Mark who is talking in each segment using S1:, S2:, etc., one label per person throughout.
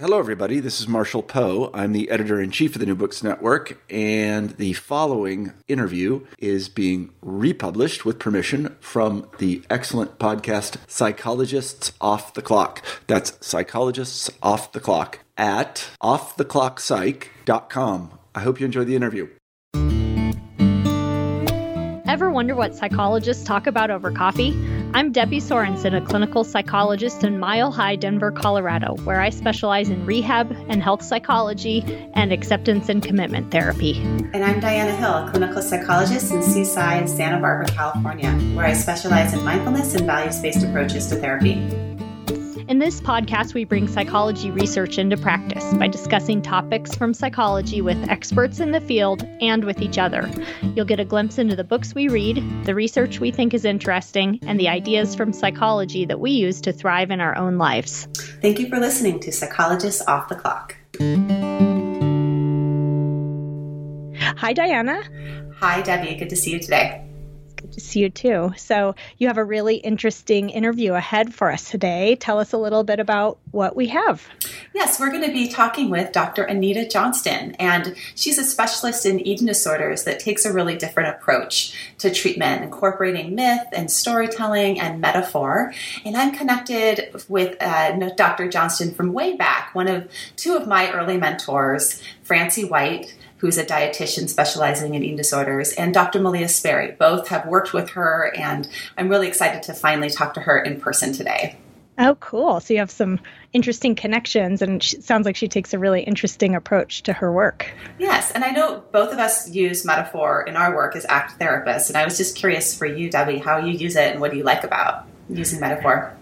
S1: Hello, everybody. This is Marshall Poe. I'm the editor in chief of the New Books Network, and the following interview is being republished with permission from the excellent podcast Psychologists Off the Clock. That's Psychologists Off the Clock at offtheclockpsych.com. I hope you enjoy the interview.
S2: Ever wonder what psychologists talk about over coffee? I'm Debbie Sorensen, a clinical psychologist in Mile High, Denver, Colorado, where I specialize in rehab and health psychology and acceptance and commitment therapy.
S3: And I'm Diana Hill, a clinical psychologist in Seaside, Santa Barbara, California, where I specialize in mindfulness and values based approaches to therapy.
S2: In this podcast, we bring psychology research into practice by discussing topics from psychology with experts in the field and with each other. You'll get a glimpse into the books we read, the research we think is interesting, and the ideas from psychology that we use to thrive in our own lives.
S3: Thank you for listening to Psychologists Off the Clock.
S2: Hi, Diana.
S3: Hi, Debbie. Good to see you today
S2: to see you too. So, you have a really interesting interview ahead for us today. Tell us a little bit about what we have.
S3: Yes, we're going to be talking with Dr. Anita Johnston, and she's a specialist in eating disorders that takes a really different approach to treatment, incorporating myth and storytelling and metaphor. And I'm connected with uh, Dr. Johnston from way back, one of two of my early mentors, Francie White who's a dietitian specializing in eating disorders, and Dr. Malia Sperry. Both have worked with her, and I'm really excited to finally talk to her in person today.
S2: Oh, cool. So you have some interesting connections, and it sounds like she takes a really interesting approach to her work.
S3: Yes, and I know both of us use metaphor in our work as act therapists, and I was just curious for you, Debbie, how you use it and what do you like about using metaphor?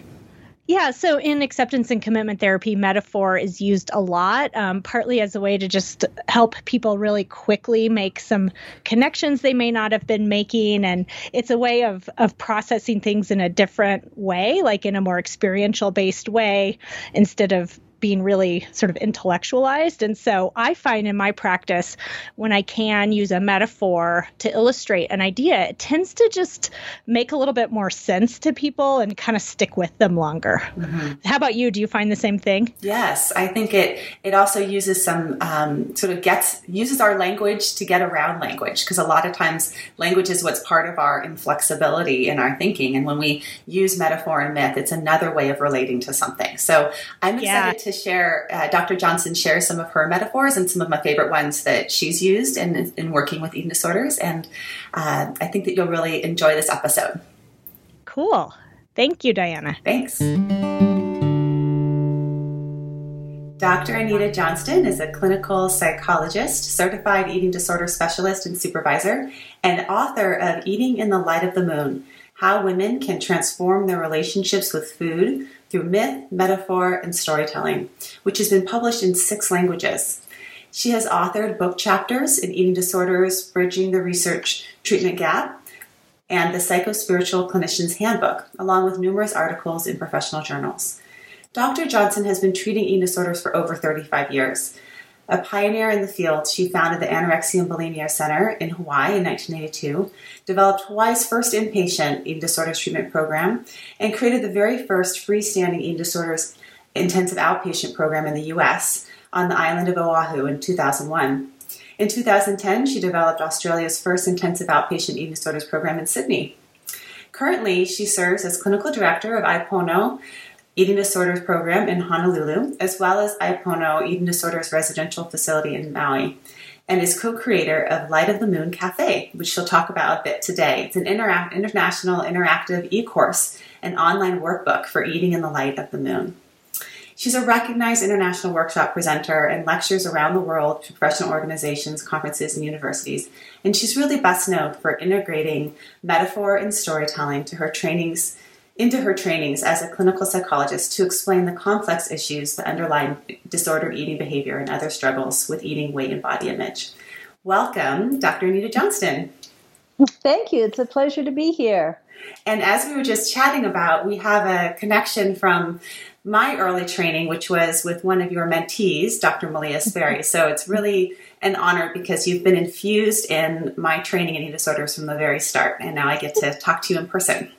S2: Yeah, so in acceptance and commitment therapy, metaphor is used a lot, um, partly as a way to just help people really quickly make some connections they may not have been making, and it's a way of of processing things in a different way, like in a more experiential based way, instead of being really sort of intellectualized. And so I find in my practice, when I can use a metaphor to illustrate an idea, it tends to just make a little bit more sense to people and kind of stick with them longer. Mm-hmm. How about you? Do you find the same thing?
S3: Yes, I think it it also uses some um, sort of gets uses our language to get around language because a lot of times language is what's part of our inflexibility in our thinking, and when we use metaphor and myth, it's another way of relating to something. So I'm excited yeah to share, uh, Dr. Johnston shares some of her metaphors and some of my favorite ones that she's used in, in working with eating disorders. And uh, I think that you'll really enjoy this episode.
S2: Cool. Thank you, Diana.
S3: Thanks. Dr. Anita Johnston is a clinical psychologist, certified eating disorder specialist and supervisor, and author of Eating in the Light of the Moon How Women Can Transform Their Relationships with Food through myth, metaphor, and storytelling, which has been published in six languages. She has authored book chapters in eating disorders, Bridging the Research Treatment Gap, and the Psychospiritual Clinician's Handbook, along with numerous articles in professional journals. Dr. Johnston has been treating eating disorders for over 35 years. A pioneer in the field, she founded the Anorexia and Bulimia Center in Hawaii in 1982, developed Hawaii's first inpatient eating disorders treatment program, and created the very first freestanding eating disorders intensive outpatient program in the U.S. on the island of Oahu in 2001. In 2010, she developed Australia's first intensive outpatient eating disorders program in Sydney. Currently, she serves as clinical director of Ai Pono Eating Disorders Program in Honolulu, as well as Ai Pono Eating Disorders Residential Facility in Maui, and is co creator of Light of the Moon Cafe, which she'll talk about a bit today. It's an international interactive e course, an online workbook for eating in the light of the moon. She's a recognized international workshop presenter and lectures around the world to professional organizations, conferences, and universities. And she's really best known for integrating metaphor and storytelling to her trainings into her trainings as a clinical psychologist to explain the complex issues that underlie disordered eating behavior and other struggles with eating, weight, and body image. Welcome, Dr. Anita Johnston.
S4: Thank you. It's a pleasure to be here.
S3: And as we were just chatting about, we have a connection from my early training, which was with one of your mentees, Dr. Malia Sperry. So it's really an honor because you've been infused in my training in eating disorders from the very start, and now I get to talk to you in person.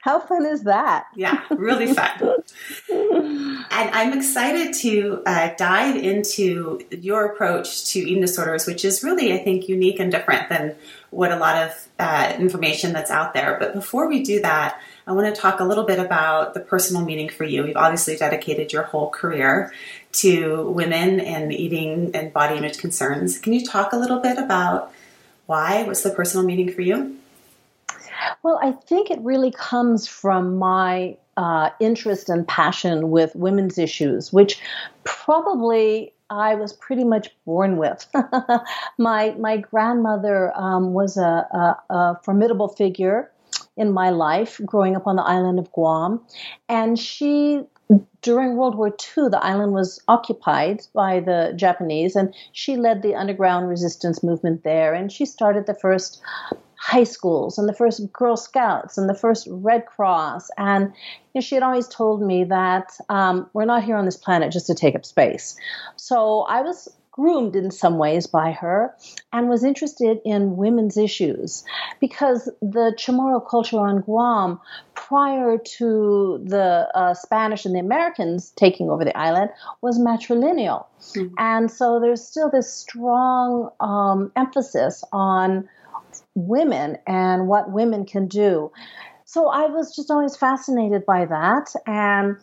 S4: How fun is that?
S3: Yeah, really fun. and I'm excited to uh, dive into your approach to eating disorders, which is really, I think, unique and different than what a lot of uh, information that's out there. But before we do that, I want to talk a little bit about the personal meaning for you. You've obviously dedicated your whole career to women and eating and body image concerns. Can you talk a little bit about why? What's the personal meaning for you?
S4: Well, I think it really comes from my uh, interest and passion with women's issues, which probably I was pretty much born with. my my grandmother um, was a, a, a, formidable figure in my life growing up on the island of Guam, and she. During World War II, the island was occupied by the Japanese, and she led the underground resistance movement there. And she started the first high schools and the first Girl Scouts and the first Red Cross. And you know, she had always told me that um, we're not here on this planet just to take up space. So I was groomed in some ways by her and was interested in women's issues because the Chamorro culture on Guam, prior to the uh, Spanish and the Americans taking over the island, was matrilineal. Mm-hmm. And so there's still this strong um, emphasis on women and what women can do. So I was just always fascinated by that and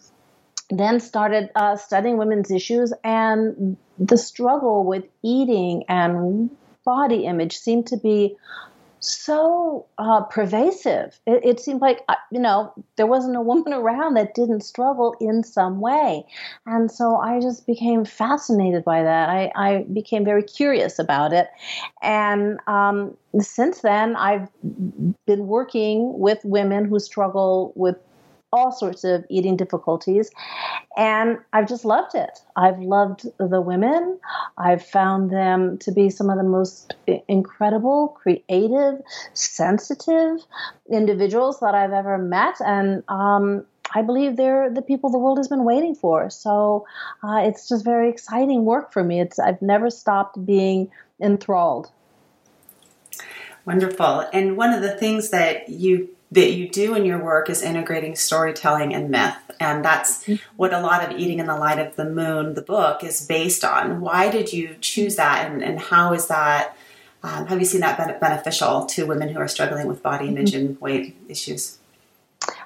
S4: then started uh, studying women's issues and the struggle with eating and body image seemed to be so uh, pervasive. It, it, seemed like, uh, you know, there wasn't a woman around that didn't struggle in some way. And so I just became fascinated by that. I, I became very curious about it. And um, since then, I've been working with women who struggle with all sorts of eating difficulties. And I've just loved it. I've loved the women. I've found them to be some of the most incredible, creative, sensitive individuals that I've ever met. And um, I believe they're the people the world has been waiting for. So uh, it's just very exciting work for me. It's I've never stopped being enthralled.
S3: Wonderful. And one of the things that you that you do in your work is integrating storytelling and myth. And that's mm-hmm. what a lot of Eating in the Light of the Moon, the book, is based on. Why did you choose that? And, and how is that, um, have you seen that beneficial to women who are struggling with body image mm-hmm. and weight issues?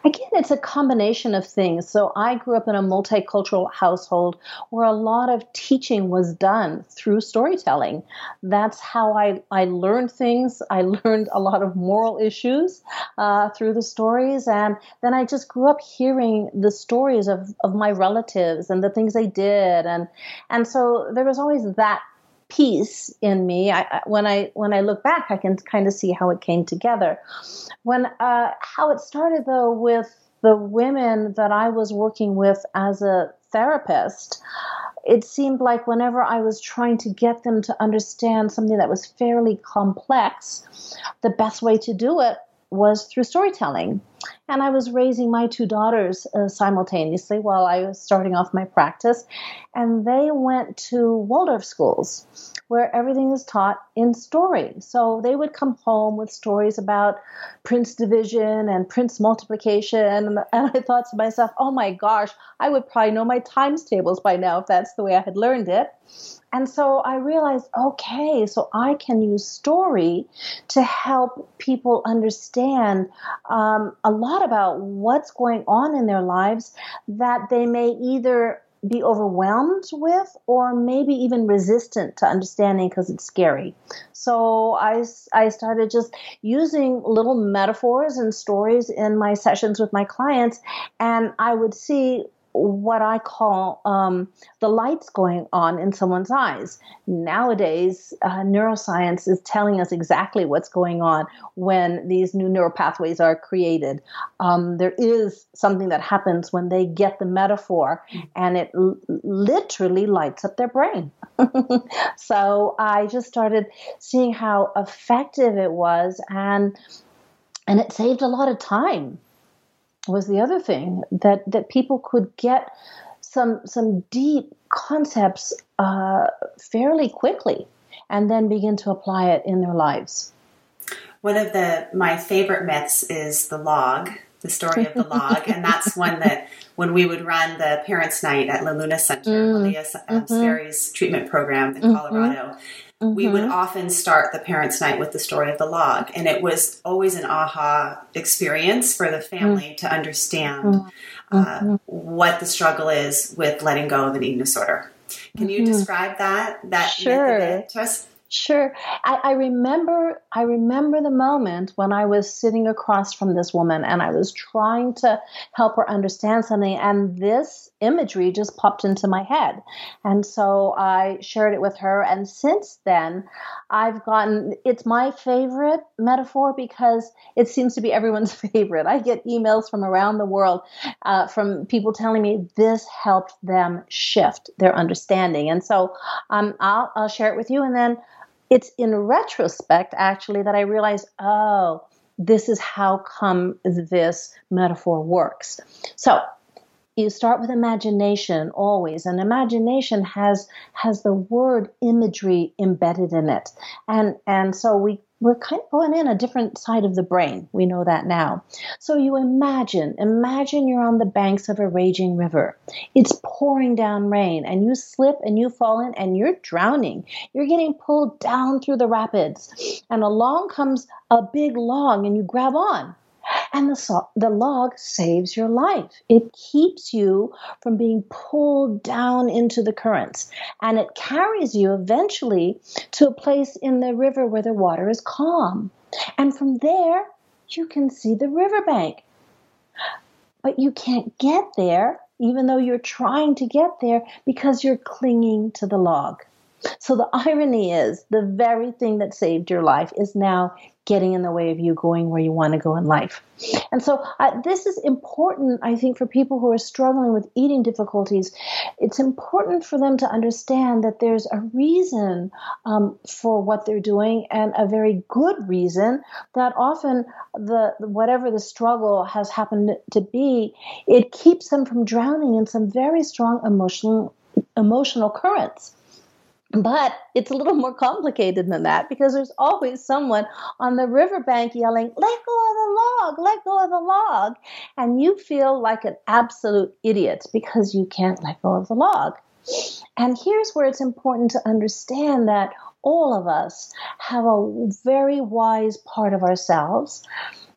S4: Again, it's a combination of things. So I grew up in a multicultural household where a lot of teaching was done through storytelling. That's how I, I learned things. I learned a lot of moral issues uh, through the stories. And then I just grew up hearing the stories of, of my relatives and the things they did. And, and so there was always that piece in me. I, when I when I look back, I can kind of see how it came together. When uh, how it started though with the women that I was working with as a therapist, it seemed like whenever I was trying to get them to understand something that was fairly complex, the best way to do it was through storytelling. And I was raising my two daughters uh, simultaneously while I was starting off my practice. And they went to Waldorf schools where everything is taught in story. So they would come home with stories about Prince division and Prince multiplication. And I thought to myself, oh my gosh, I would probably know my times tables by now if that's the way I had learned it. And so I realized, okay, so I can use story to help people understand um, a lot about what's going on in their lives that they may either be overwhelmed with or maybe even resistant to understanding because it's scary. So I, I started just using little metaphors and stories in my sessions with my clients, and I would see what I call um, the lights going on in someone's eyes. Nowadays, uh, neuroscience is telling us exactly what's going on when these new neural pathways are created. Um, there is something that happens when they get the metaphor, and it l- literally lights up their brain. so I just started seeing how effective it was, and and it saved a lot of time was the other thing that that people could get some some deep concepts uh, fairly quickly and then begin to apply it in their lives.
S3: One of the my favorite myths is the log the story of the log, and that's one that when we would run the Parents' Night at La Luna Center, mm, Malia um, mm-hmm. Sperry's treatment program in mm-hmm. Colorado. Mm-hmm. We would often start the Parents' Night with the story of the log, and it was always an aha experience for the family mm. to understand mm. uh, mm-hmm. what the struggle is with letting go of an eating disorder. Can you mm-hmm. describe that that
S4: sure.
S3: to us?
S4: Sure. I, I, remember I remember the moment when I was sitting across from this woman and I was trying to help her understand something and this imagery just popped into my head. And so I shared it with her and since then I've gotten it's my favorite metaphor because it seems to be everyone's favorite. I get emails from around the world uh, from people telling me this helped them shift their understanding. And so um, I'll, I'll share it with you and then it's in retrospect actually that I realized, oh, this is how come this metaphor works. So you start with imagination always and imagination has has the word imagery embedded in it and and so we we're kind of going in a different side of the brain. We know that now. So you imagine, imagine you're on the banks of a raging river. It's pouring down rain and you slip and you fall in and you're drowning. You're getting pulled down through the rapids. And along comes a big log and you grab on. And the, the log saves your life. It keeps you from being pulled down into the currents. And it carries you eventually to a place in the river where the water is calm. And from there, you can see the riverbank. But you can't get there, even though you're trying to get there, because you're clinging to the log. So the irony is the very thing that saved your life is now getting in the way of you going where you want to go in life. And so uh, this is important, I think, for people who are struggling with eating difficulties. It's important for them to understand that there's a reason um, for what they're doing and a very good reason that often the whatever the struggle has happened to be, it keeps them from drowning in some very strong emotional emotional currents. But it's a little more complicated than that because there's always someone on the riverbank yelling, let go of the log, let go of the log. And you feel like an absolute idiot because you can't let go of the log. And here's where it's important to understand that all of us have a very wise part of ourselves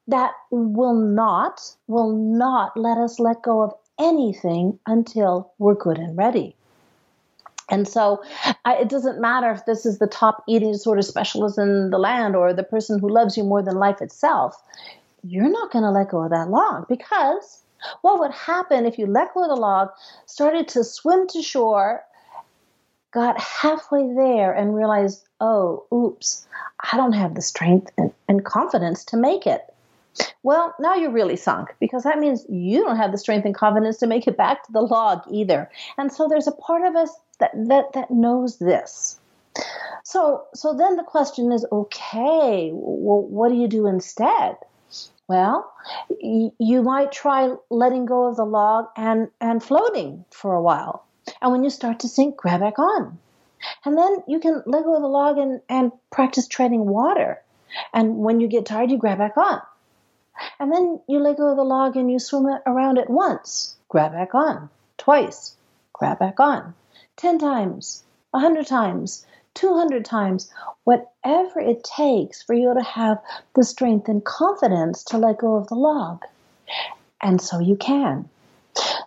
S4: that will not, will not let us let go of anything until we're good and ready. And so I, it doesn't matter if this is the top eating disorder specialist in the land or the person who loves you more than life itself. You're not going to let go of that log because what would happen if you let go of the log, started to swim to shore, got halfway there, and realized, oh, oops, I don't have the strength and, and confidence to make it. Well, now you're really sunk because that means you don't have the strength and confidence to make it back to the log either. And so there's a part of us that that that knows this. So so then the question is, okay, well, what do you do instead? Well, you might try letting go of the log and and floating for a while. And when you start to sink, grab back on. And then you can let go of the log and, and practice treading water. And when you get tired, you grab back on. And then you let go of the log and you swim around it once, grab back on, twice, grab back on, 10 times, A 100 times, 200 times, whatever it takes for you to have the strength and confidence to let go of the log. And so you can.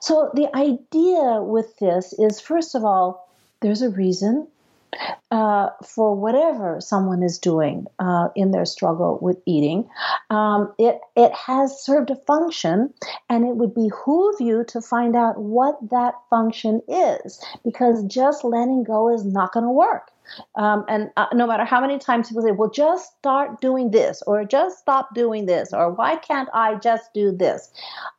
S4: So the idea with this is first of all, there's a reason uh, for whatever someone is doing uh, in their struggle with eating. Um, it it has served a function, and it would behoove you to find out what that function is, because just letting go is not going to work. Um, and uh, no matter how many times people say, "Well, just start doing this," or "Just stop doing this," or "Why can't I just do this?"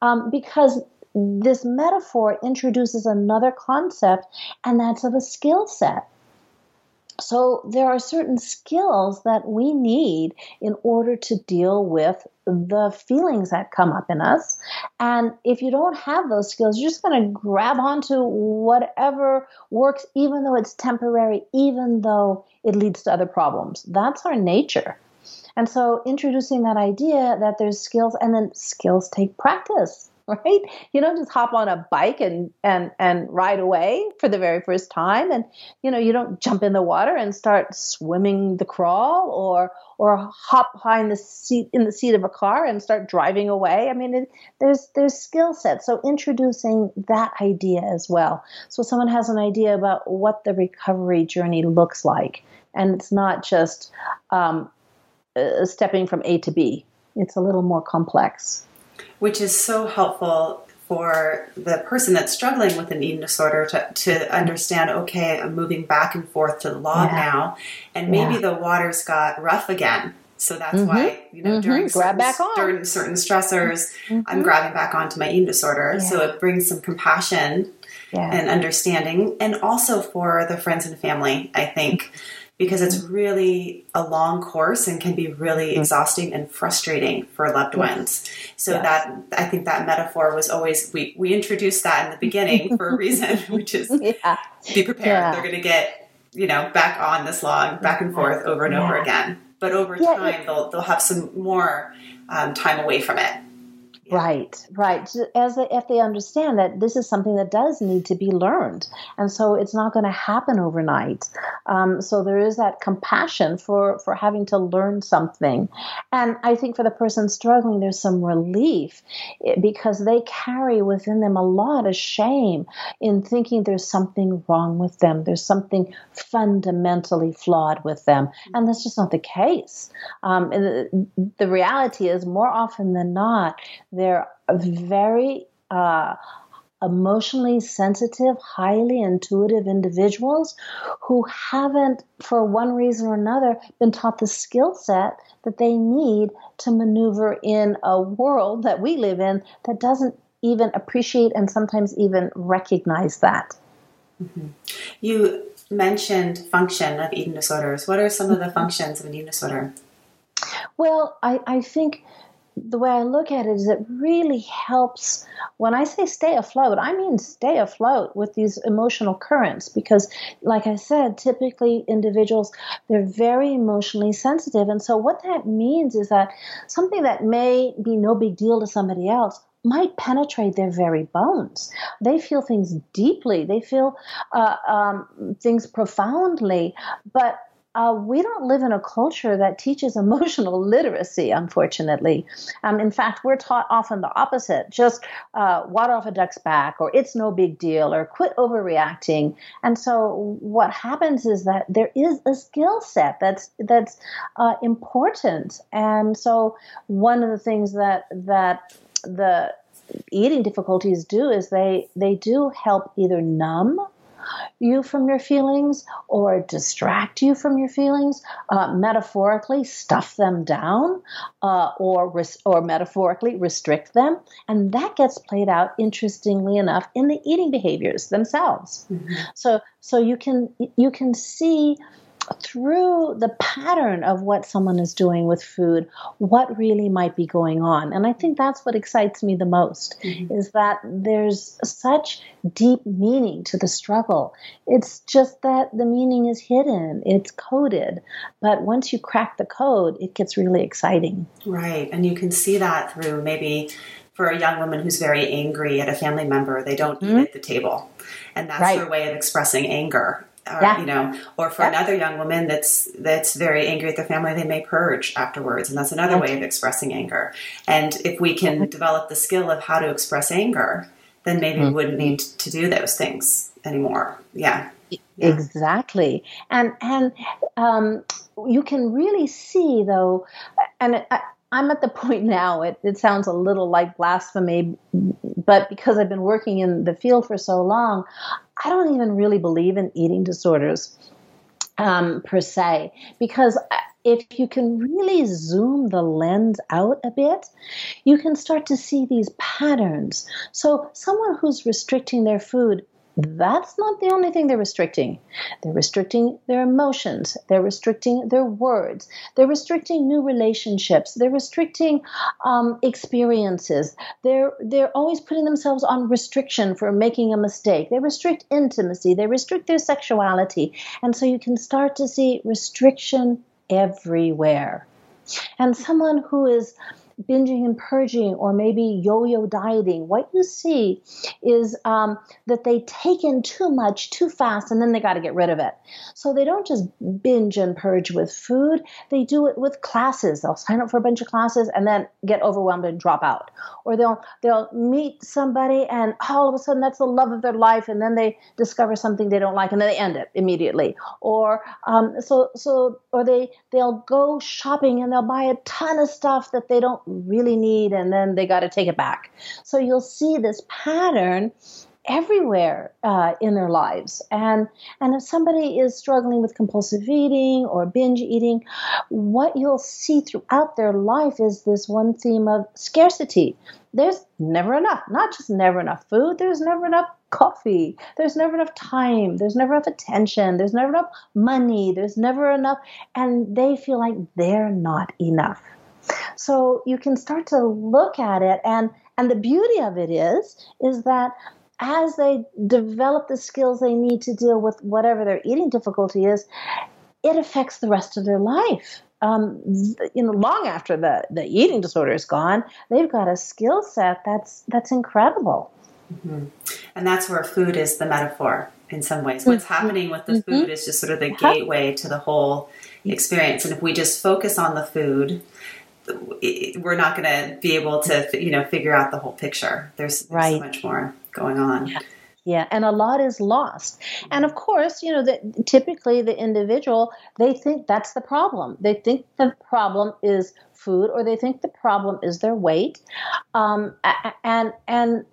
S4: Um, because this metaphor introduces another concept, and that's of a skill set. So there are certain skills that we need in order to deal with the feelings that come up in us. And if you don't have those skills, you're just going to grab onto whatever works, even though it's temporary, even though it leads to other problems. That's our nature. And so introducing that idea that there's skills and then skills take practice right? You don't just hop on a bike and and and ride away for the very first time, and you know you don't jump in the water and start swimming the crawl, or or hop behind the seat in the seat of a car and start driving away. I mean, it, there's there's skill sets. So introducing that idea as well, so someone has an idea about what the recovery journey looks like, and it's not just um, uh, stepping from A to B. It's a little more complex
S3: which is so helpful for the person that's struggling with an eating disorder to, to understand okay i'm moving back and forth to the log yeah. now and maybe yeah. the waters got rough again so that's mm-hmm. why you know mm-hmm. during, certain, during certain stressors mm-hmm. i'm grabbing back onto my eating disorder yeah. so it brings some compassion and understanding and also for the friends and family i think because it's really a long course and can be really mm-hmm. exhausting and frustrating for loved ones. So yes. that I think that metaphor was always we we introduced that in the beginning for a reason, which is yeah. be prepared. Yeah. They're going to get you know back on this log, back and forth over and yeah. over again. But over time, they'll they'll have some more um, time away from it.
S4: Right, right. As they, if they understand that this is something that does need to be learned, and so it's not going to happen overnight. Um, so there is that compassion for for having to learn something, and I think for the person struggling, there's some relief eh, because they carry within them a lot of shame in thinking there's something wrong with them. There's something fundamentally flawed with them, and that's just not the case. Um, the, the reality is, more often than not they're very uh, emotionally sensitive, highly intuitive individuals who haven't, for one reason or another, been taught the skill set that they need to maneuver in a world that we live in that doesn't even appreciate and sometimes even recognize that.
S3: Mm-hmm. You mentioned function of eating disorders. What are some of the functions of an eating disorder?
S4: Well, I, I think the way I look at it is it really helps when I say stay afloat, I mean stay afloat with these emotional currents because like I said, typically individuals they're very emotionally sensitive and so what that means is that something that may be no big deal to somebody else might penetrate their very bones. They feel things deeply. They feel uh, um, things profoundly, but uh, we don't live in a culture that teaches emotional literacy, unfortunately. Um, in fact, we're taught often the opposite just uh, water off a duck's back, or it's no big deal, or quit overreacting. And so, what happens is that there is a skill set that's, that's uh, important. And so, one of the things that, that the eating difficulties do is they, they do help either numb you from your feelings or distract you from your feelings, uh, metaphorically stuff them down, uh, or res- or metaphorically restrict them, and that gets played out interestingly enough in the eating behaviors themselves. Mm-hmm. So so you can you can see through the pattern of what someone is doing with food, what really might be going on. And I think that's what excites me the most mm-hmm. is that there's such deep meaning to the struggle. It's just that the meaning is hidden, it's coded. But once you crack the code, it gets really exciting.
S3: Right. And you can see that through maybe for a young woman who's very angry at a family member, they don't mm-hmm. eat at the table. And that's right. their way of expressing anger or, yeah. you know, or for yeah. another young woman that's that's very angry at their family, they may purge afterwards, and that's another way of expressing anger. And if we can develop the skill of how to express anger, then maybe mm-hmm. we wouldn't need to do those things anymore. Yeah. yeah.
S4: Exactly, and and um, you can really see though, and I, I'm at the point now, it, it sounds a little like blasphemy, but because I've been working in the field for so long, I don't even really believe in eating disorders um, per se, because if you can really zoom the lens out a bit, you can start to see these patterns. So, someone who's restricting their food that's not the only thing they're restricting. They're restricting their emotions. They're restricting their words. They're restricting new relationships. They're restricting um, experiences. They're they're always putting themselves on restriction for making a mistake. They restrict intimacy. They restrict their sexuality, and so you can start to see restriction everywhere. And someone who is binging and purging or maybe yo-yo dieting, what you see is um, that they take in too much too fast and then they got to get rid of it. So they don't just binge and purge with food; they do it with classes. They'll sign up for a bunch of classes and then get overwhelmed and drop out, or they'll they'll meet somebody and all of a sudden that's the love of their life, and then they discover something they don't like and then they end it immediately. Or um, so so or they they'll go shopping and they'll buy a ton of stuff that they don't really need and then they got to take it back. So you'll see this pattern everywhere uh, in their lives. And and if somebody is struggling with compulsive eating or binge eating what you'll see throughout their life is this one theme of scarcity. There's never enough not just never enough food there's never enough coffee there's never enough time there's never enough attention there's never enough money there's never enough and they feel like they're not enough so you can start to look at it and and the beauty of it is is that as they develop the skills they need to deal with whatever their eating difficulty is, it affects the rest of their life. Um, you know, long after the, the eating disorder is gone, they've got a skill set that's that's incredible.
S3: Mm-hmm. And that's where food is the metaphor in some ways. What's mm-hmm. happening with the mm-hmm. food is just sort of the gateway to the whole experience. And if we just focus on the food, we're not going to be able to, you know, figure out the whole picture. There's, there's right. so much more going on.
S4: Yeah. Yeah, and a lot is lost. And of course, you know, that typically the individual, they think that's the problem. They think the problem is food or they think the problem is their weight. Um, and and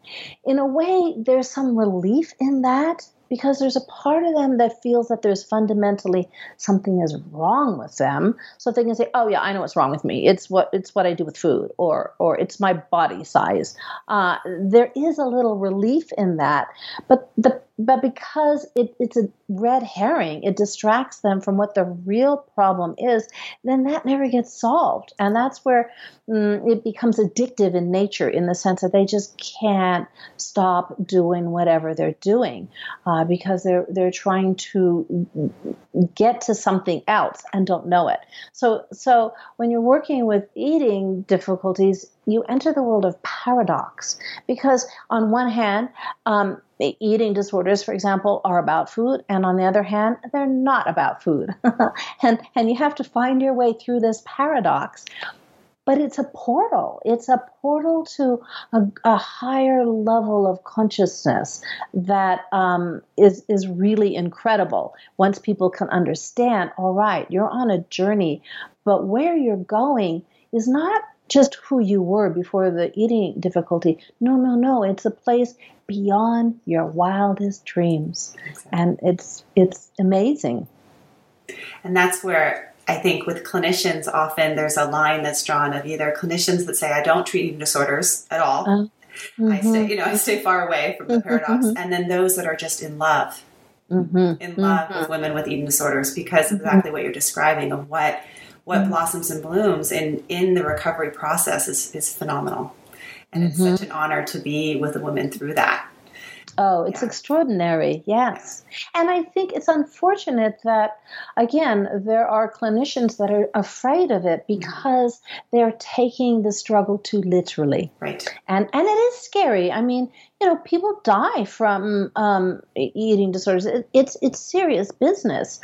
S4: in a way there's some relief in that because there's a part of them that feels that there's fundamentally something is wrong with them. So they can say, "Oh yeah, I know what's wrong with me. It's what it's what I do with food, or or it's my body size." Uh, there is a little relief in that, but the but because it, it's a red herring, it distracts them from what the real problem is, then that never gets solved. And that's where mm, it becomes addictive in nature in the sense that they just can't stop doing whatever they're doing uh, because they're, they're trying to get to something else and don't know it. So, so when you're working with eating difficulties, you enter the world of paradox because on one hand, um, eating disorders, for example, are about food, and on the other hand, they're not about food. and and you have to find your way through this paradox. But it's a portal. It's a portal to a, a higher level of consciousness that um, is is really incredible. Once people can understand, all right, you're on a journey, but where you're going is not just who you were before the eating difficulty. No, no, no. It's a place beyond your wildest dreams. Exactly. And it's it's amazing.
S3: And that's where I think with clinicians often there's a line that's drawn of either clinicians that say I don't treat eating disorders at all. Uh, mm-hmm. I stay, you know, I stay far away from the mm-hmm, paradox. Mm-hmm. And then those that are just in love. Mm-hmm. In love with mm-hmm. women with eating disorders because mm-hmm. exactly what you're describing of what what blossoms and blooms in in the recovery process is, is phenomenal and mm-hmm. it's such an honor to be with a woman through that.
S4: Oh, it's yeah. extraordinary, yes. And I think it's unfortunate that, again, there are clinicians that are afraid of it mm-hmm. because mm-hmm. they're taking the struggle too literally.
S3: Right.
S4: And and it is scary. I mean, you know, people die from um, eating disorders. It, it's it's serious business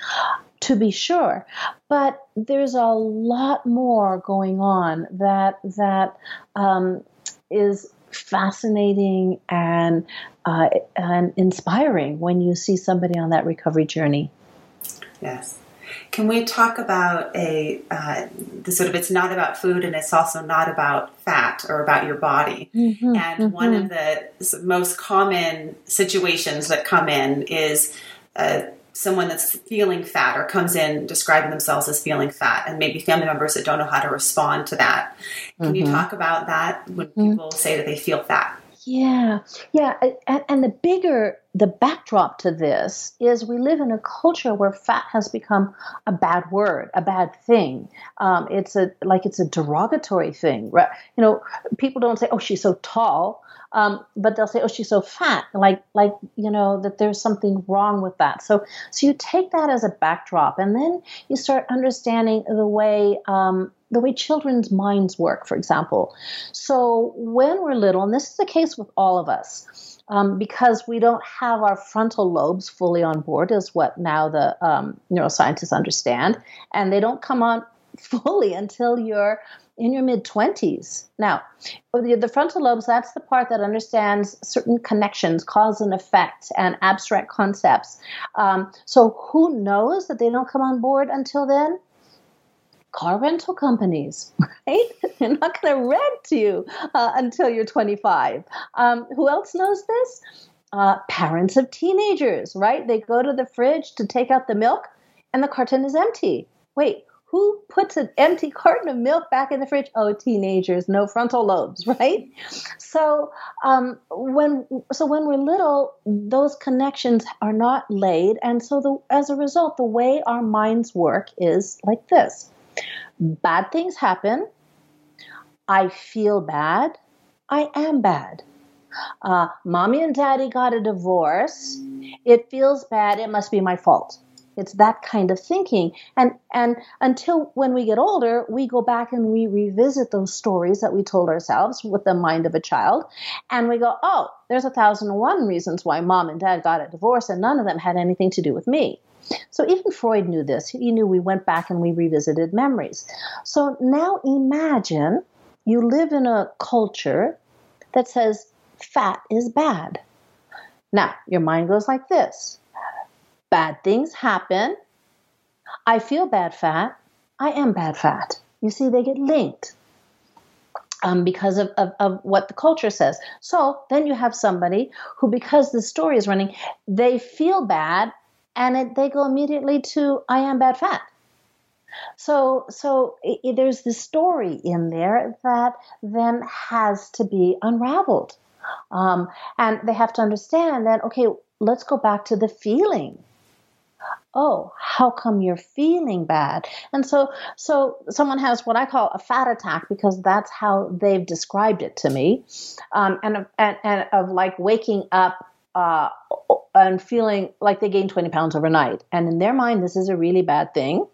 S4: to be sure. But there's a lot more going on that that um, is fascinating and uh, and inspiring when you see somebody on that recovery journey.
S3: Yes. Can we talk about a uh, the sort of it's not about food and it's also not about fat or about your body. Mm-hmm, and mm-hmm. one of the most common situations that come in is uh, someone that's feeling fat or comes in describing themselves as feeling fat and maybe family members that don't know how to respond to that. Can mm-hmm. you talk about that when mm-hmm. people say that they feel fat?
S4: Yeah, yeah, and, and, the bigger the backdrop to this is we live in a culture where fat has become a bad word, a bad thing. Um, it's a like it's a derogatory thing. Right? You know, people don't say, "Oh, she's so tall," um, but they'll say, "Oh, she's so fat." Like like you know that there's something wrong with that. So so you take that as a backdrop, and then you start understanding the way um, the way children's minds work, for example. So when we're little, and this is the case with all of us um, because we don't have our frontal lobes fully on board, is what now the um, neuroscientists understand, and they don't come on fully until you're in your mid 20s. Now, the, frontal lobes, that's the part that understands certain connections, cause and effect, and abstract concepts. Um, so, who knows that they don't come on board until then? Car rental companies, right? They're not going to rent to you uh, until you're 25. Um, who else knows this? Uh, parents of teenagers, right? They go to the fridge to take out the milk and the carton is empty. Wait, who puts an empty carton of milk back in the fridge? Oh, teenagers, no frontal lobes, right? So um, when so when we're little, those connections are not laid, and so the, as a result, the way our minds work is like this: Bad things happen. I feel bad. I am bad. Uh, mommy and daddy got a divorce. It feels bad. It must be my fault. It's that kind of thinking. And and until when we get older, we go back and we revisit those stories that we told ourselves with the mind of a child, and we go, oh, there's a thousand and one reasons why mom and dad got a divorce, and none of them had anything to do with me. So even Freud knew this. He knew we went back and we revisited memories. So now imagine you live in a culture that says fat is bad. Now, your mind goes like this bad things happen. I feel bad fat. I am bad fat. You see, they get linked. Um, because of, of, of, what the culture says. So then you have somebody who, because the story is running, they feel bad and it, they go immediately to I am bad fat. So, so it, there's this story in there that then has to be unraveled, um, and they have to understand that okay, let's go back to the feeling. Oh, how come you're feeling bad? And so, so someone has what I call a fat attack because that's how they've described it to me, um, and, and and of like waking up uh, and feeling like they gained 20 pounds overnight. And in their mind, this is a really bad thing,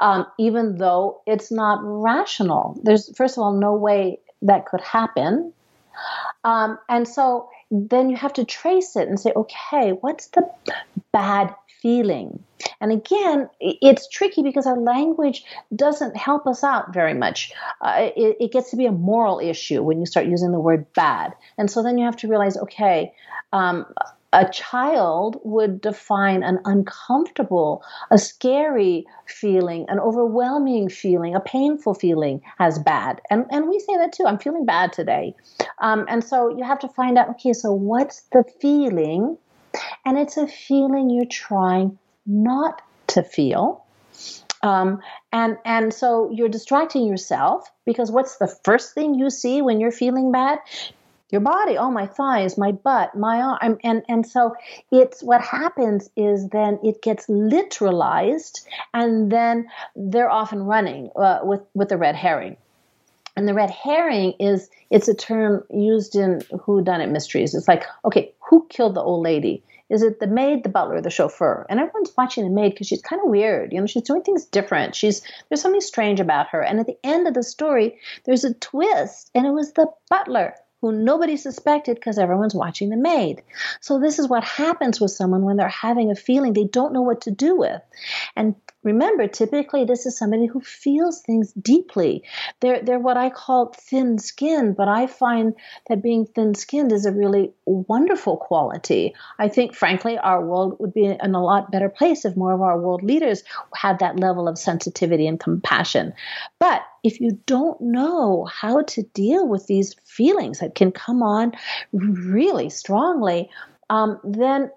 S4: um, even though it's not rational. There's, first of all, no way that could happen. Um, and so then you have to trace it and say, okay, what's the bad feeling? And again, it's tricky because our language doesn't help us out very much. Uh, it, it, gets to be a moral issue when you start using the word bad. And so then you have to realize, okay, um, a child would define an uncomfortable, a scary feeling, an overwhelming feeling, a painful feeling as bad. And, and we say that too. I'm feeling bad today. Um, and so you have to find out okay, so what's the feeling? And it's a feeling you're trying not to feel. Um, and and so you're distracting yourself because what's the first thing you see when you're feeling bad? Your body oh my thighs my butt my arm and and so it's what happens is then it gets literalized and then they're often running uh, with with the red herring and the red herring is it's a term used in who done it mysteries it's like okay who killed the old lady is it the maid, the butler, the chauffeur? And everyone's watching the maid because she's kind of weird. You know, she's doing things different. She's there's something strange about her. And at the end of the story, there's a twist, and it was the butler who nobody suspected because everyone's watching the maid. So, this is what happens with someone when they're having a feeling they don't know what to do with. And remember, typically, this is somebody who feels things deeply. They're, they're what I call thin skinned, but I find that being thin skinned is a really wonderful quality. I think, frankly, our world would be in a lot better place if more of our world leaders had that level of sensitivity and compassion. But if you don't know how to deal with these feelings that can come on really strongly, um, then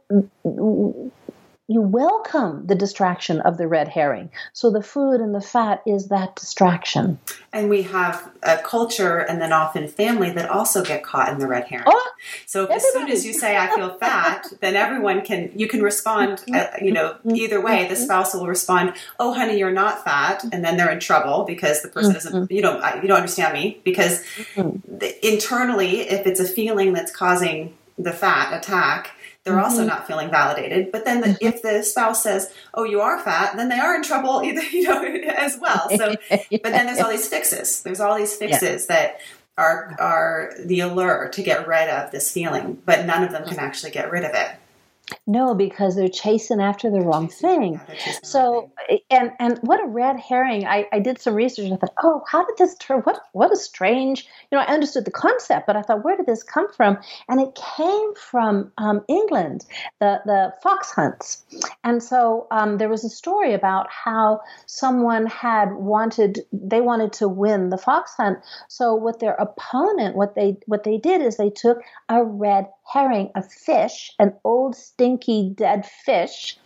S4: you welcome the distraction of the red herring. So the food and the fat is that distraction.
S3: And we have a culture and then often family that also get caught in the red herring.
S4: Oh,
S3: so as soon as you say I feel fat, then everyone can you can respond mm-hmm. uh, you know mm-hmm. either way the mm-hmm. spouse will respond, "Oh honey, you're not fat." And then they're in trouble because the person doesn't you don't uh, you don't understand me because internally if it's a feeling that's causing the fat attack, they're mm-hmm. also not feeling validated. But then the, mm-hmm. if the spouse says, "Oh, you are fat," then they are in trouble either, you know, as well. So, but then there's all these fixes. There's all these fixes yeah. that are are the allure to get rid of this feeling, but none of them can actually get rid of it.
S4: No, because they're chasing after the wrong thing. So, and and what a red herring! I, I did some research. I thought, oh, how did this turn? What what a strange. You know, I understood the concept, but I thought, where did this come from? And it came from um, England, the the fox hunts. And so um, there was a story about how someone had wanted they wanted to win the fox hunt. So with their opponent, what they what they did is they took a red herring, a fish, an old stinky dead fish,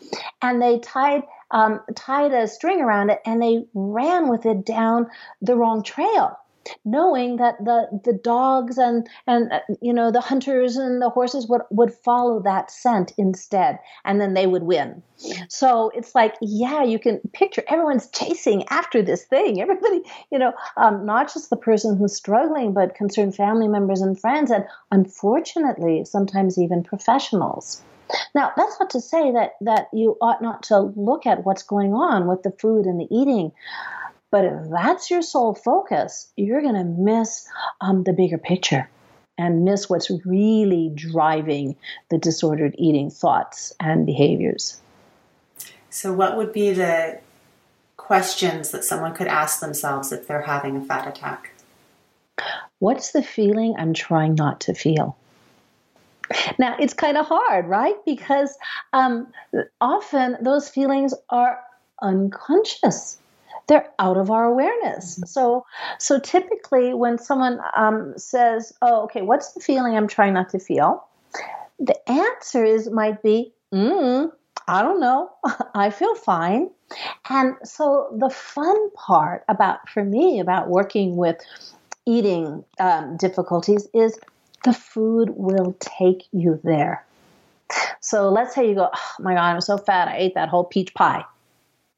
S4: and they tied um, tied a string around it and they ran with it down the wrong trail knowing that the the dogs and and uh, you know the hunters and the horses would would follow that scent instead and then they would win. So it's like yeah you can picture everyone's chasing after this thing. Everybody you know um, not just the person who's struggling but concerned family members and friends and unfortunately sometimes even professionals. Now, that's not to say that, that you ought not to look at what's going on with the food and the eating. But if that's your sole focus, you're going to miss um, the bigger picture and miss what's really driving the disordered eating thoughts and behaviors.
S3: So, what would be the questions that someone could ask themselves if they're having a fat attack?
S4: What's the feeling I'm trying not to feel? Now, it's kind of hard, right? Because um, often those feelings are unconscious they're out of our awareness. Mm-hmm. So, so typically when someone um, says, "Oh, okay, what's the feeling I'm trying not to feel?" The answer is might be, mm, "I don't know, I feel fine." And so the fun part about for me about working with eating um, difficulties is the food will take you there. So let's say you go, oh my God, I'm so fat. I ate that whole peach pie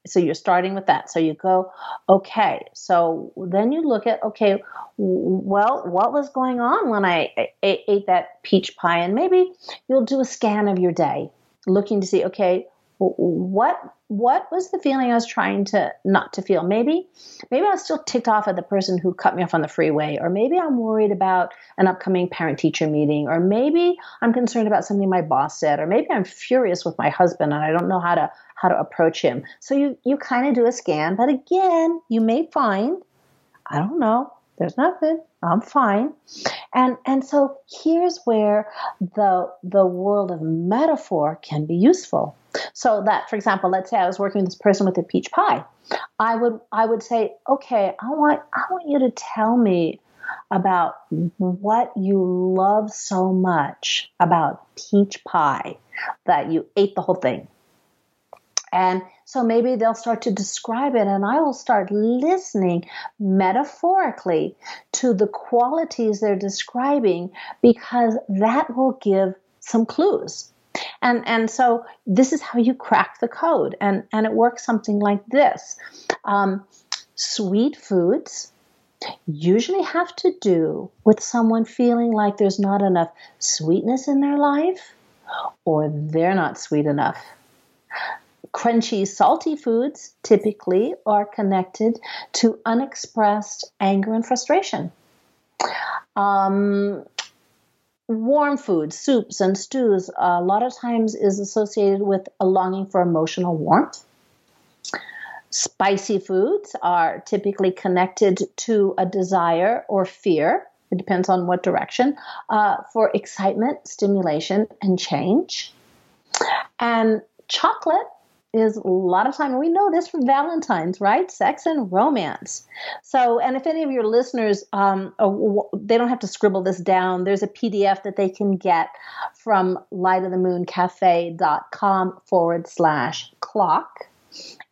S4: so you're starting with that. So you go, okay. So then you look at, okay, well, what was going on when I ate, that peach pie? And maybe you'll do a scan of your day, looking to see, okay, what what was the feeling I was trying to not to feel? Maybe maybe I was still ticked off at the person who cut me off on the freeway, or maybe I'm worried about an upcoming parent teacher meeting, or maybe I'm concerned about something my boss said, or maybe I'm furious with my husband and I don't know how to how to approach him. So you you kind of do a scan, but again, you may find I don't know, there's nothing. I'm fine. And and so here's where the the world of metaphor can be useful. So that for example, let's say I was working with this person with a peach pie. I would I would say, "Okay, I want I want you to tell me about what you love so much about peach pie that you ate the whole thing. And so maybe they'll start to describe it, and I will start listening metaphorically to the qualities they're describing because that will give some clues. And, and so this is how you crack the code. And, and it works something like this um, Sweet foods usually have to do with someone feeling like there's not enough sweetness in their life or they're not sweet enough Crunchy, salty foods typically are connected to unexpressed anger and frustration. Um, warm foods, soups, and stews, a lot of times is associated with a longing for emotional warmth. Spicy foods are typically connected to a desire or fear. It depends on what direction uh, for excitement, stimulation, and change. And chocolate is a lot of time we know this from valentine's right? Sex and romance. So and if any of your listeners um, they don't have to scribble this down there's a pdf that they can get from lightofthemooncafe.com forward slash clock.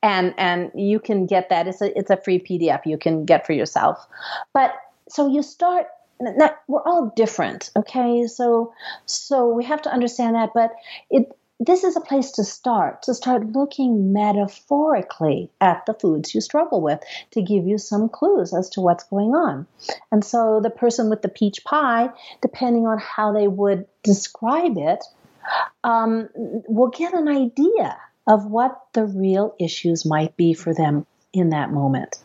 S4: And and you can get that. It's a it's a free pdf you can get for yourself. But so you start now, we're all different okay? So so we have to understand that but it this is a place to start, to start looking metaphorically at the foods you struggle with to give you some clues as to what's going on. And so the person with the peach pie, depending on how they would describe it, um, will get an idea of what the real issues might be for them in that moment.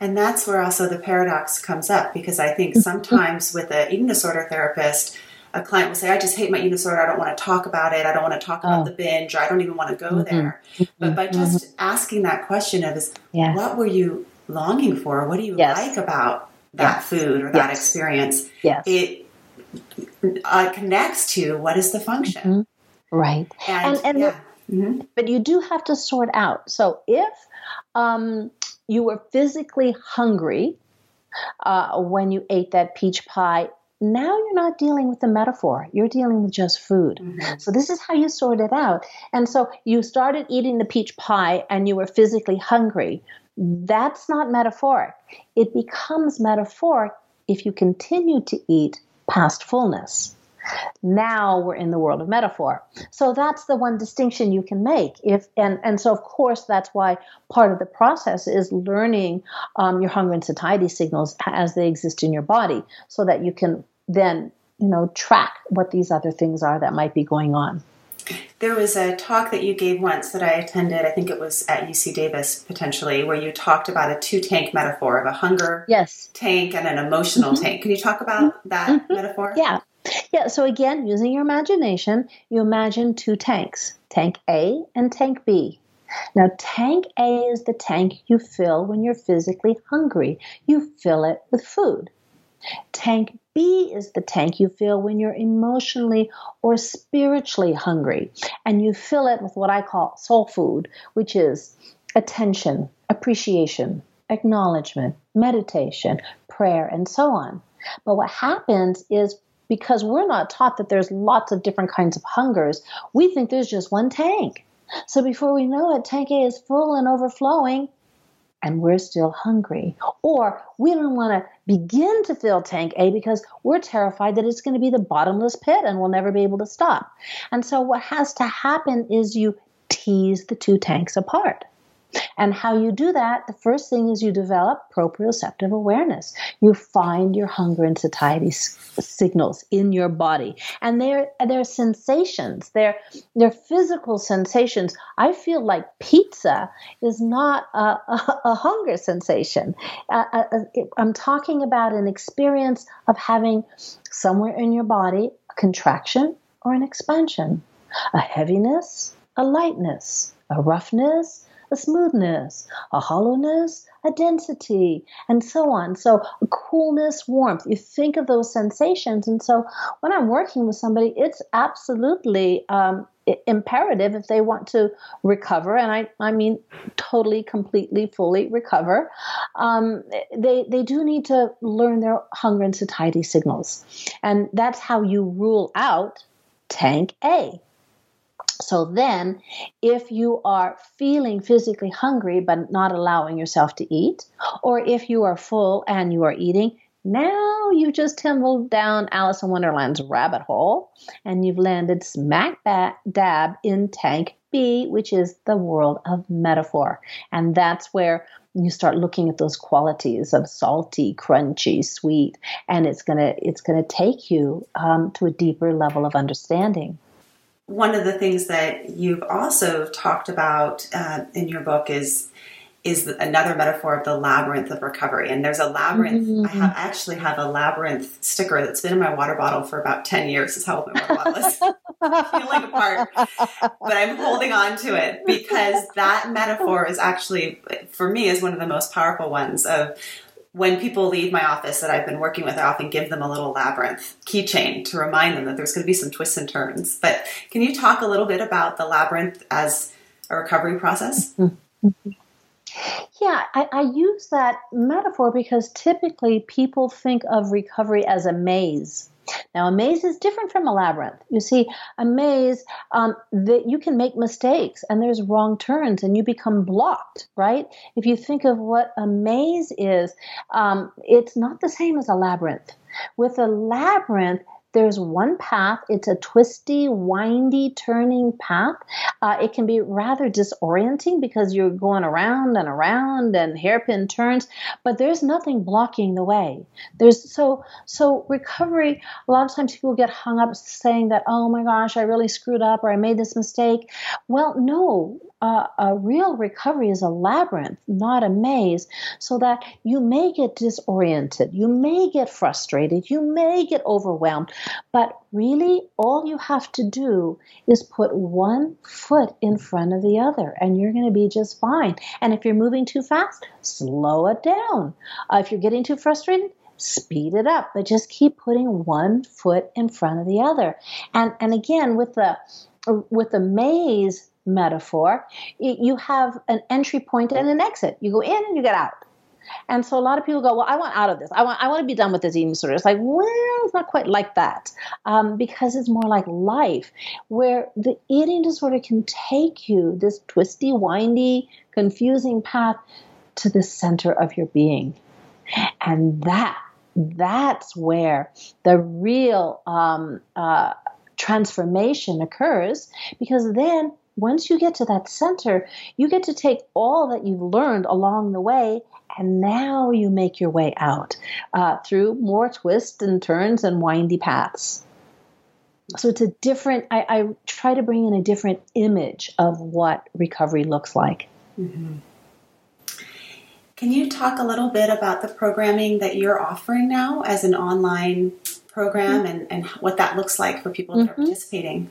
S3: And that's where also the paradox comes up because I think sometimes with an eating disorder therapist, a client will say, I just hate my eating disorder. I don't want to talk about it. I don't want to talk about oh. the binge, or I don't even want to go mm-hmm. there. But by mm-hmm. just mm-hmm. asking that question of is yes. what were you longing for? What do you yes. like about that yes. food or that experience?
S4: Yes.
S3: It uh, connects to what is the function.
S4: Mm-hmm. Right. And, and, and yeah. Mm-hmm. but you do have to sort out. So if um, you were physically hungry uh, when you ate that peach pie, now you're not dealing with the metaphor. You're dealing with just food. Mm-hmm. so this is how you sort it out. And so you started eating the peach pie and you were physically hungry. That's not metaphoric. It becomes metaphoric if you continue to eat past fullness now we're in the world of metaphor so that's the one distinction you can make if and and so of course that's why part of the process is learning um, your hunger and satiety signals as they exist in your body so that you can then you know track what these other things are that might be going on
S3: there was a talk that you gave once that I attended, I think it was at UC Davis potentially, where you talked about a two tank metaphor of a hunger
S4: yes.
S3: tank and an emotional mm-hmm. tank. Can you talk about that mm-hmm. metaphor?
S4: Yeah. Yeah, so again, using your imagination, you imagine two tanks tank A and tank B. Now, tank A is the tank you fill when you're physically hungry, you fill it with food. Tank B is the tank you fill when you're emotionally or spiritually hungry, and you fill it with what I call soul food, which is attention, appreciation, acknowledgement, meditation, prayer, and so on. But what happens is because we're not taught that there's lots of different kinds of hungers, we think there's just one tank. So before we know it, tank A is full and overflowing, and we're still hungry. Or we don't want to begin to fill tank A because we're terrified that it's going to be the bottomless pit and we'll never be able to stop. And so what has to happen is you tease the two tanks apart. And how you do that, the first thing is you develop proprioceptive awareness. You find your hunger and satiety s- signals in your body. And they're, they're sensations, they're, they're physical sensations. I feel like pizza is not a, a, a hunger sensation. Uh, uh, uh I'm talking about an experience of having somewhere in your body a contraction or an expansion, a heaviness, a lightness, a roughness, a smoothness, a hollowness, a density, and so on. So, a coolness, warmth, you think of those sensations. And so, when I'm working with somebody, it's absolutely um, imperative if they want to recover, and I, I mean totally, completely, fully recover, um, they, they do need to learn their hunger and satiety signals. And that's how you rule out tank A. So then, if you are feeling physically hungry but not allowing yourself to eat, or if you are full and you are eating, now you've just tumbled down Alice in Wonderland's rabbit hole and you've landed smack dab in tank B, which is the world of metaphor. And that's where you start looking at those qualities of salty, crunchy, sweet, and it's gonna it's gonna take you um, to a deeper level of understanding
S3: one of the things that you've also talked about uh, in your book is is another metaphor of the labyrinth of recovery. And there's a labyrinth. Mm-hmm. I have actually have a labyrinth sticker that's been in my water bottle for about ten years. Is how old my water bottle is. Feeling apart, but I'm holding on to it because that metaphor is actually, for me, is one of the most powerful ones of when people leave my office that I've been working with, I often give them a little labyrinth keychain to remind them that there's going to be some twists and turns. But can you talk a little bit about the labyrinth as a recovery process?
S4: Yeah, I, I, use that metaphor because typically people think of recovery as a maze. Now, a maze is different from a labyrinth. You see, a maze um, that you can make mistakes and there's wrong turns and you become blocked, right? If you think of what a maze is, um, it's not the same as a labyrinth. With a labyrinth, there's one path. It's a twisty, windy, turning path. Uh, it can be rather disorienting because you're going around and around and hairpin turns, but there's nothing blocking the way. There's so so recovery. A lot of times people get hung up saying that, oh my gosh, I really screwed up or I made this mistake. Well, no, uh, a real recovery is a labyrinth, not a maze, so that you may get disoriented, you may get frustrated, you may get overwhelmed, but really all you have to do is put one foot in front of the other, and you're going to be just fine. And if you're moving too fast, slow it down. Uh, if you're getting too frustrated, speed it up but just keep putting one foot in front of the other and and again with the with the maze metaphor, you have an entry point and an exit. You go in and you get out. And so a lot of people go, well, I want out of this. I want, I want to be done with this eating disorder. It's like, well, it's not quite like that, um, because it's more like life, where the eating disorder can take you this twisty, windy, confusing path to the center of your being, and that that's where the real um, uh, transformation occurs, because then once you get to that center, you get to take all that you've learned along the way and now you make your way out uh, through more twists and turns and windy paths. So it's a different, I, I, try to bring in a different image of what recovery looks like. Mm-hmm.
S3: Can you talk a little bit about the programming that you're offering now as an online program mm-hmm. and, and what that looks like for people that mm-hmm. are participating?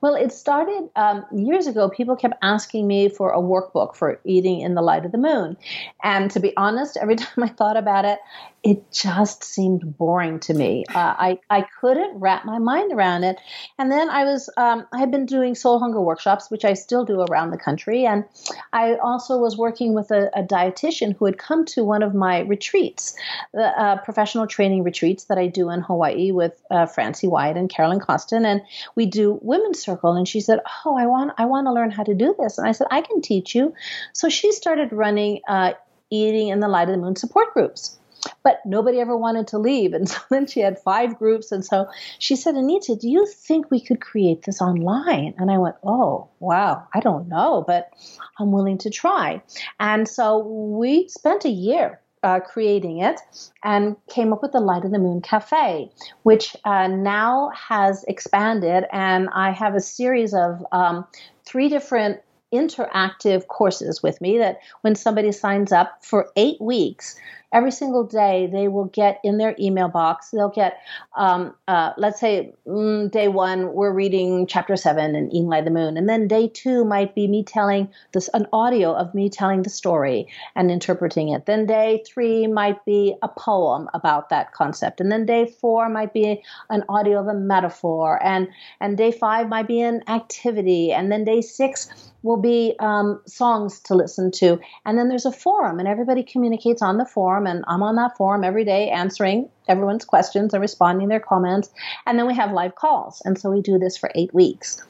S4: Well, it started um, years ago. People kept asking me for a workbook for eating in the light of the moon. And to be honest, every time I thought about it, it just seemed boring to me. Uh, I, I couldn't wrap my mind around it. And then I was, um, I had been doing soul hunger workshops, which I still do around the country. And I also was working with a, a dietitian who had come to one of my retreats, the uh, professional training retreats that I do in Hawaii with uh, Francie White and Carolyn Costin. And we do women's circle. And she said, Oh, I want, I want to learn how to do this. And I said, I can teach you. So she started running uh, eating in the light of the moon support groups. But nobody ever wanted to leave. And so then she had five groups. And so she said, Anita, do you think we could create this online? And I went, Oh, wow, I don't know, but I'm willing to try. And so we spent a year uh, creating it and came up with the Light of the Moon Cafe, which uh, now has expanded. And I have a series of um, three different interactive courses with me that when somebody signs up for eight weeks, every single day they will get in their email box they'll get um, uh, let's say mm, day one we're reading chapter seven and eating light the moon. And then day two might be me telling this an audio of me telling the story and interpreting it. Then day three might be a poem about that concept. And then day four might be an audio of a metaphor. And and day five might be an activity. And then day six will be um, songs to listen to and then there's a forum and everybody communicates on the forum and I'm on that forum every day answering everyone's questions and responding their comments. And then we have live calls. And so we do this for eight weeks.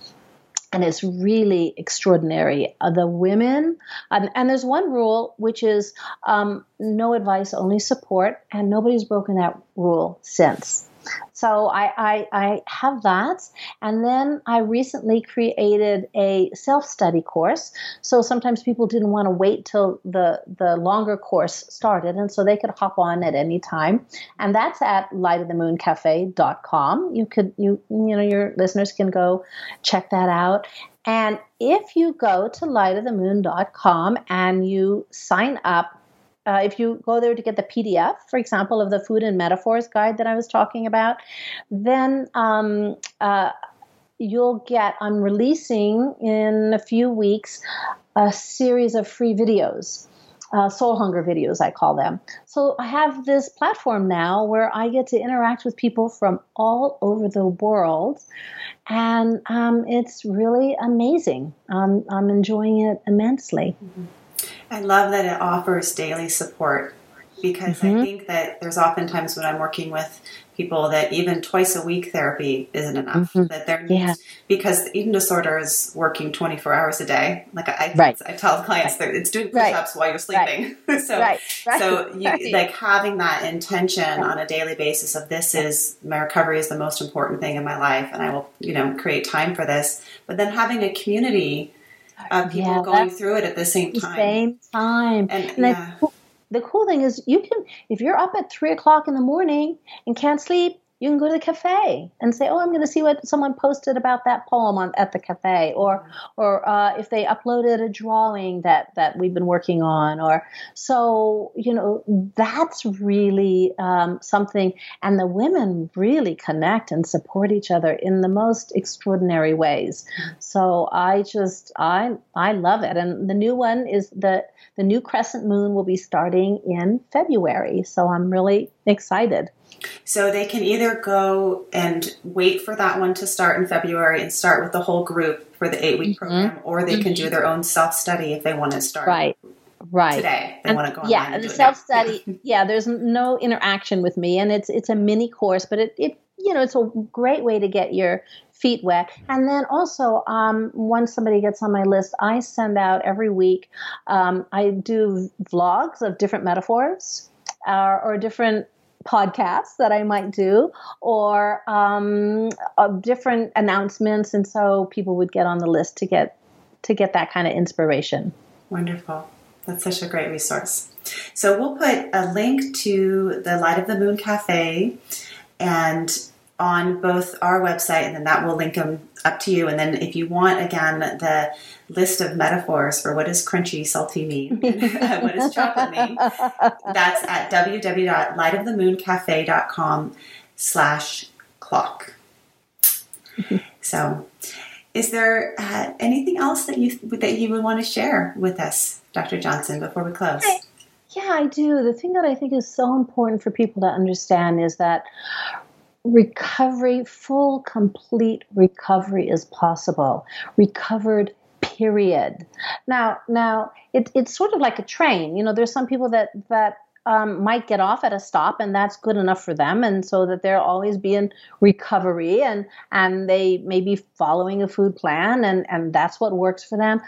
S4: And it's really extraordinary. Uh, the women, um, and there's one rule, which is um, no advice, only support, and nobody's broken that rule since. So I, I, I have that. And then I recently created a self study course. So sometimes people didn't want to wait till the, the longer course started. And so they could hop on at any time. And that's at lightofthemooncafe.com. You could, you, you know, your listeners can go check that out. And if you go to lightofthemoon.com and you sign up uh, if you go there to get the PDF, for example, of the food and metaphors guide that I was talking about, then um, uh, you'll get, I'm releasing in a few weeks a series of free videos. uh, soul hunger videos, I call them. So I have this platform now where I get to interact with people from all over the world, and um, it's really amazing. Um, I'm enjoying it immensely.
S3: Mm-hmm. I love that it offers daily support because mm-hmm. I think that there's oftentimes when I'm working with people that even twice a week therapy isn't enough. Mm-hmm. That they're yeah. because eating disorder is working 24 hours a day. Like I,
S4: right.
S3: I tell clients that it's doing push-ups right. while you're sleeping. Right. so, right. so you, like having that intention on a daily basis of this is my recovery is the most important thing in my life, and I will you know create time for this. But then having a community Um, of people yeah, going through it at the same time.
S4: Same time. And, and yeah the cool thing is you can if you're up at three o'clock in the morning and can't sleep you can go to the cafe and say, "Oh, I'm going to see what someone posted about that poem on, at the cafe," or, or uh, if they uploaded a drawing that that we've been working on, or so you know that's really um, something. And the women really connect and support each other in the most extraordinary ways. So I just I I love it. And the new one is the the new crescent moon will be starting in February. So I'm really excited.
S3: So they can either go and wait for that one to start in February and start with the whole group for the eight week mm-hmm. program, or they mm-hmm. can do mm-hmm. their own self study if they want to start.
S4: Right. Right.
S3: Today, they
S4: and,
S3: want to go
S4: yeah, the self study. Yeah. yeah, there's no interaction with me, and it's it's a mini course, but it, it you know it's a great way to get your feet wet. And then also, um, once somebody gets on my list, I send out every week. Um, I do vlogs of different metaphors uh, or different podcasts that I might do or um, of different announcements, and so people would get on the list to get to get that kind of inspiration.
S3: Wonderful. That's such a great resource. So we'll put a link to the Light of the Moon Cafe and on both our website, and then that will link them up to you. And then if you want, again, the list of metaphors for what does crunchy, salty mean, what does chocolate mean, that's at www.lightofthemooncafe.com slash clock. so is there uh, anything else that you that you would want to share with us, Dr. Johnston, before we close?
S4: Yeah, I do. The thing that I think is so important for people to understand is that recovery, full, complete recovery is possible. Recovered period. Now, now it, it's sort of like a train. You know, there's some people that that um, might get off at a stop, and that's good enough for them, and so that they'll always be in recovery, and and they may be following a food plan, and and that's what works for them.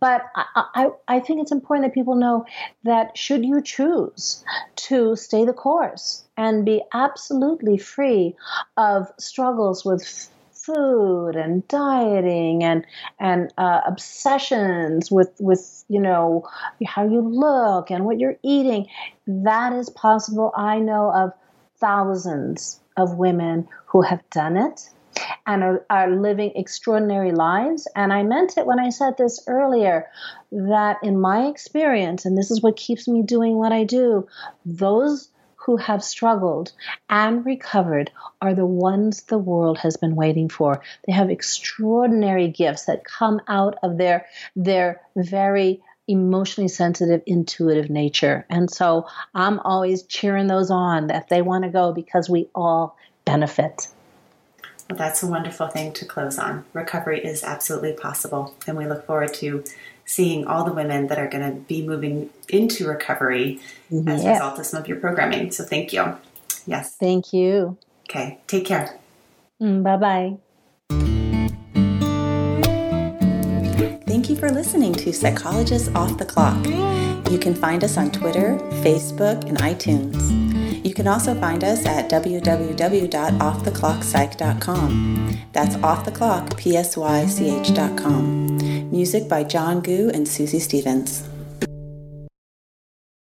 S4: But I I, I think it's important that people know that should you choose to stay the course and be absolutely free of struggles with food and dieting and and uh, obsessions with with you know how you look and what you're eating. That is possible. I know of thousands of women who have done it and are, are living extraordinary lives. And i meant it when i said this earlier that in my experience and this is what keeps me doing what i do those who have struggled and recovered are the ones the world has been waiting for. They have extraordinary gifts that come out of their their very emotionally sensitive, intuitive nature. And so I'm always cheering those on that they want to go because we all benefit.
S3: Well, that's a wonderful thing to close on. Recovery is absolutely possible, and we look forward to seeing all the women that are going to be moving into recovery yeah. as a result of some of your programming. So thank you. Yes.
S4: Thank you.
S3: Okay. Take care.
S4: Mm, bye bye.
S3: Thank you for listening to Psychologists Off the Clock. You can find us on Twitter, Facebook, and iTunes. You can also find us at www.offtheclockpsych.com. That's off offtheclock, P-S-Y-C-H.com. Music by John Gu and Susie Stevens.